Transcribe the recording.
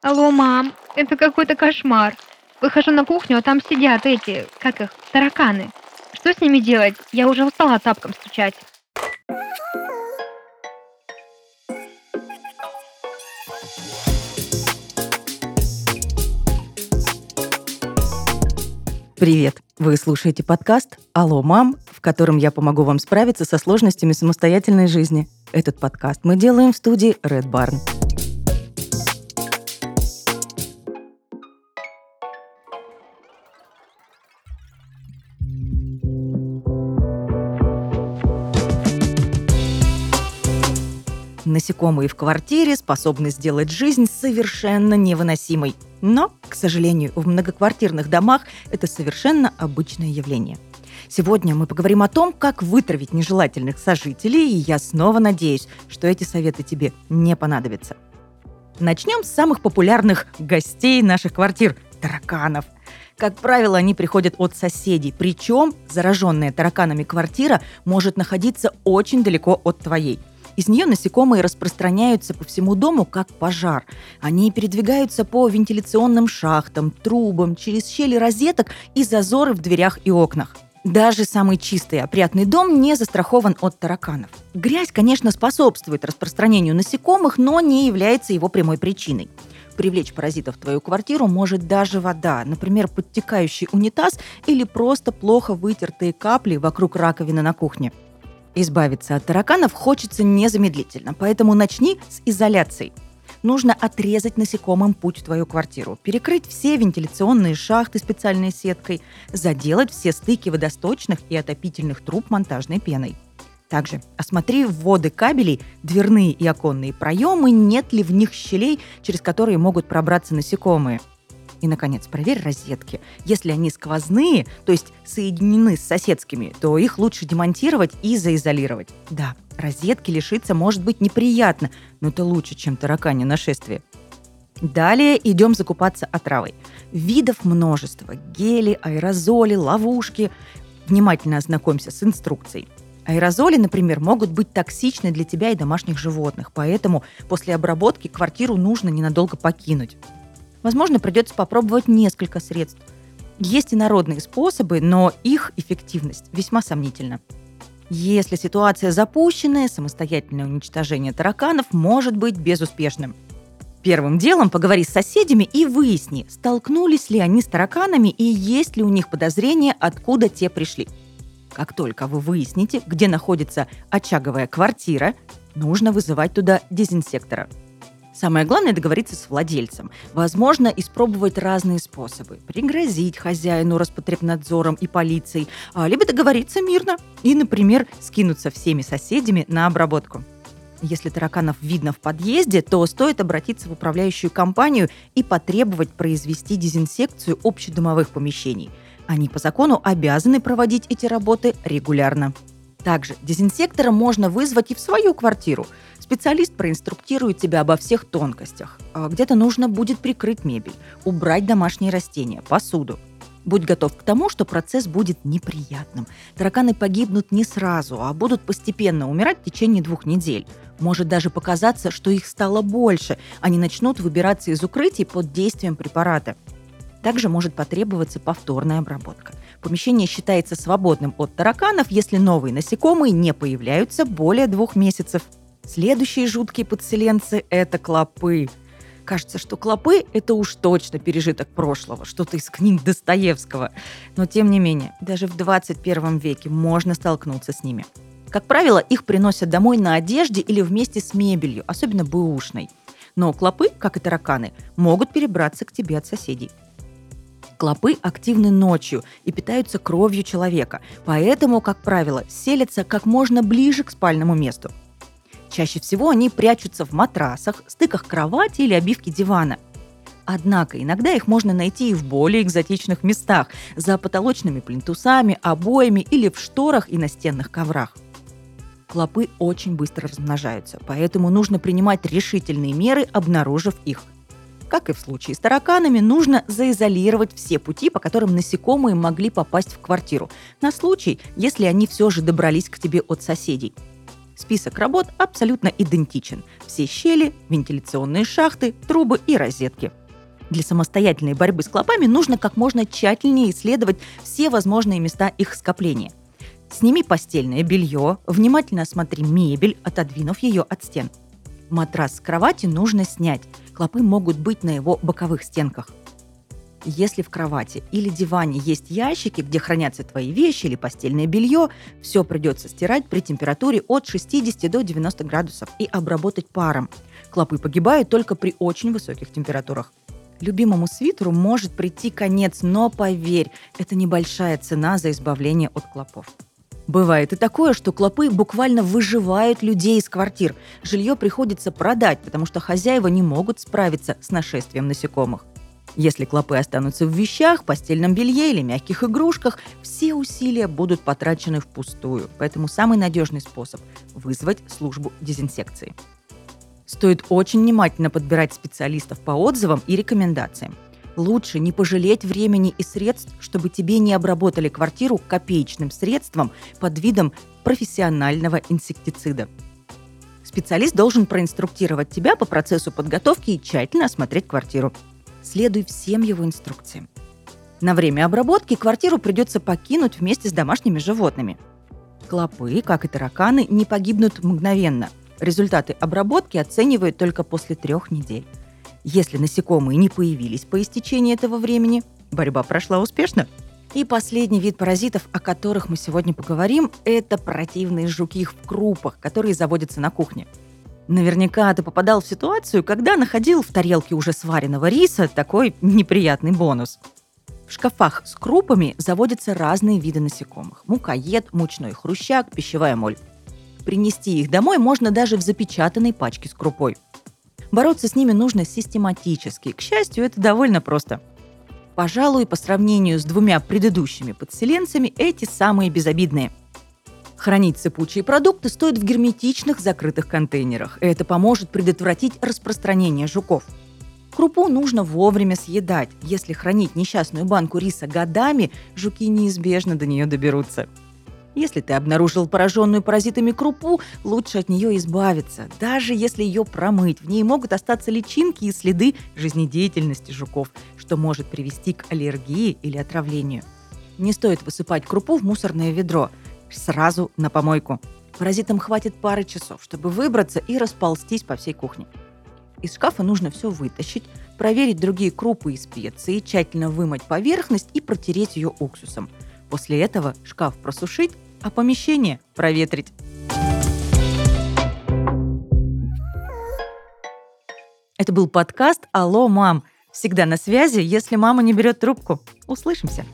Алло, мам, это какой-то кошмар. Выхожу на кухню, а там сидят эти, как их, тараканы. Что с ними делать? Я уже устала тапком стучать. Привет! Вы слушаете подкаст «Алло, мам», в котором я помогу вам справиться со сложностями самостоятельной жизни. Этот подкаст мы делаем в студии Red Barn. Насекомые в квартире способны сделать жизнь совершенно невыносимой. Но, к сожалению, в многоквартирных домах это совершенно обычное явление. Сегодня мы поговорим о том, как вытравить нежелательных сожителей, и я снова надеюсь, что эти советы тебе не понадобятся. Начнем с самых популярных гостей наших квартир – тараканов. Как правило, они приходят от соседей, причем зараженная тараканами квартира может находиться очень далеко от твоей – из нее насекомые распространяются по всему дому, как пожар. Они передвигаются по вентиляционным шахтам, трубам, через щели розеток и зазоры в дверях и окнах. Даже самый чистый и опрятный дом не застрахован от тараканов. Грязь, конечно, способствует распространению насекомых, но не является его прямой причиной. Привлечь паразитов в твою квартиру может даже вода, например, подтекающий унитаз или просто плохо вытертые капли вокруг раковины на кухне. Избавиться от тараканов хочется незамедлительно, поэтому начни с изоляции. Нужно отрезать насекомым путь в твою квартиру, перекрыть все вентиляционные шахты специальной сеткой, заделать все стыки водосточных и отопительных труб монтажной пеной. Также осмотри вводы кабелей, дверные и оконные проемы, нет ли в них щелей, через которые могут пробраться насекомые – и, наконец, проверь розетки. Если они сквозные, то есть соединены с соседскими, то их лучше демонтировать и заизолировать. Да, розетки лишиться может быть неприятно, но это лучше, чем таракани нашествие. Далее идем закупаться отравой. Видов множество. Гели, аэрозоли, ловушки. Внимательно ознакомься с инструкцией. Аэрозоли, например, могут быть токсичны для тебя и домашних животных, поэтому после обработки квартиру нужно ненадолго покинуть. Возможно, придется попробовать несколько средств. Есть и народные способы, но их эффективность весьма сомнительна. Если ситуация запущенная, самостоятельное уничтожение тараканов может быть безуспешным. Первым делом поговори с соседями и выясни, столкнулись ли они с тараканами и есть ли у них подозрения, откуда те пришли. Как только вы выясните, где находится очаговая квартира, нужно вызывать туда дезинсектора – Самое главное договориться с владельцем. Возможно, испробовать разные способы. Пригрозить хозяину Роспотребнадзором и полицией, а, либо договориться мирно и, например, скинуться всеми соседями на обработку. Если тараканов видно в подъезде, то стоит обратиться в управляющую компанию и потребовать произвести дезинсекцию общедомовых помещений. Они по закону обязаны проводить эти работы регулярно. Также дезинсектора можно вызвать и в свою квартиру – Специалист проинструктирует тебя обо всех тонкостях. А где-то нужно будет прикрыть мебель, убрать домашние растения, посуду. Будь готов к тому, что процесс будет неприятным. Тараканы погибнут не сразу, а будут постепенно умирать в течение двух недель. Может даже показаться, что их стало больше. Они начнут выбираться из укрытий под действием препарата. Также может потребоваться повторная обработка. Помещение считается свободным от тараканов, если новые насекомые не появляются более двух месяцев. Следующие жуткие подселенцы – это клопы. Кажется, что клопы – это уж точно пережиток прошлого, что-то из книг Достоевского. Но тем не менее, даже в 21 веке можно столкнуться с ними. Как правило, их приносят домой на одежде или вместе с мебелью, особенно бэушной. Но клопы, как и тараканы, могут перебраться к тебе от соседей. Клопы активны ночью и питаются кровью человека, поэтому, как правило, селятся как можно ближе к спальному месту – Чаще всего они прячутся в матрасах, стыках кровати или обивке дивана. Однако иногда их можно найти и в более экзотичных местах, за потолочными плинтусами, обоями или в шторах и настенных коврах. Клопы очень быстро размножаются, поэтому нужно принимать решительные меры, обнаружив их. Как и в случае с тараканами, нужно заизолировать все пути, по которым насекомые могли попасть в квартиру, на случай, если они все же добрались к тебе от соседей – Список работ абсолютно идентичен. Все щели, вентиляционные шахты, трубы и розетки. Для самостоятельной борьбы с клопами нужно как можно тщательнее исследовать все возможные места их скопления. Сними постельное белье, внимательно осмотри мебель, отодвинув ее от стен. Матрас с кровати нужно снять. Клопы могут быть на его боковых стенках. Если в кровати или диване есть ящики, где хранятся твои вещи или постельное белье, все придется стирать при температуре от 60 до 90 градусов и обработать паром. Клопы погибают только при очень высоких температурах. Любимому свитеру может прийти конец, но поверь, это небольшая цена за избавление от клопов. Бывает и такое, что клопы буквально выживают людей из квартир. Жилье приходится продать, потому что хозяева не могут справиться с нашествием насекомых. Если клопы останутся в вещах, постельном белье или мягких игрушках, все усилия будут потрачены впустую. Поэтому самый надежный способ – вызвать службу дезинсекции. Стоит очень внимательно подбирать специалистов по отзывам и рекомендациям. Лучше не пожалеть времени и средств, чтобы тебе не обработали квартиру копеечным средством под видом профессионального инсектицида. Специалист должен проинструктировать тебя по процессу подготовки и тщательно осмотреть квартиру. Следуй всем его инструкциям. На время обработки квартиру придется покинуть вместе с домашними животными. Клопы, как и тараканы, не погибнут мгновенно – Результаты обработки оценивают только после трех недель. Если насекомые не появились по истечении этого времени, борьба прошла успешно. И последний вид паразитов, о которых мы сегодня поговорим, это противные жуки в крупах, которые заводятся на кухне. Наверняка ты попадал в ситуацию, когда находил в тарелке уже сваренного риса такой неприятный бонус. В шкафах с крупами заводятся разные виды насекомых. Мукоед, мучной хрущак, пищевая моль. Принести их домой можно даже в запечатанной пачке с крупой. Бороться с ними нужно систематически. К счастью, это довольно просто. Пожалуй, по сравнению с двумя предыдущими подселенцами, эти самые безобидные. Хранить сыпучие продукты стоит в герметичных закрытых контейнерах. Это поможет предотвратить распространение жуков. Крупу нужно вовремя съедать. Если хранить несчастную банку риса годами, жуки неизбежно до нее доберутся. Если ты обнаружил пораженную паразитами крупу, лучше от нее избавиться. Даже если ее промыть, в ней могут остаться личинки и следы жизнедеятельности жуков, что может привести к аллергии или отравлению. Не стоит высыпать крупу в мусорное ведро. Сразу на помойку. Паразитам хватит пары часов, чтобы выбраться и расползтись по всей кухне. Из шкафа нужно все вытащить, проверить другие крупы и специи, тщательно вымыть поверхность и протереть ее уксусом. После этого шкаф просушить а помещение проветрить. Это был подкаст «Алло, мам». Всегда на связи, если мама не берет трубку. Услышимся.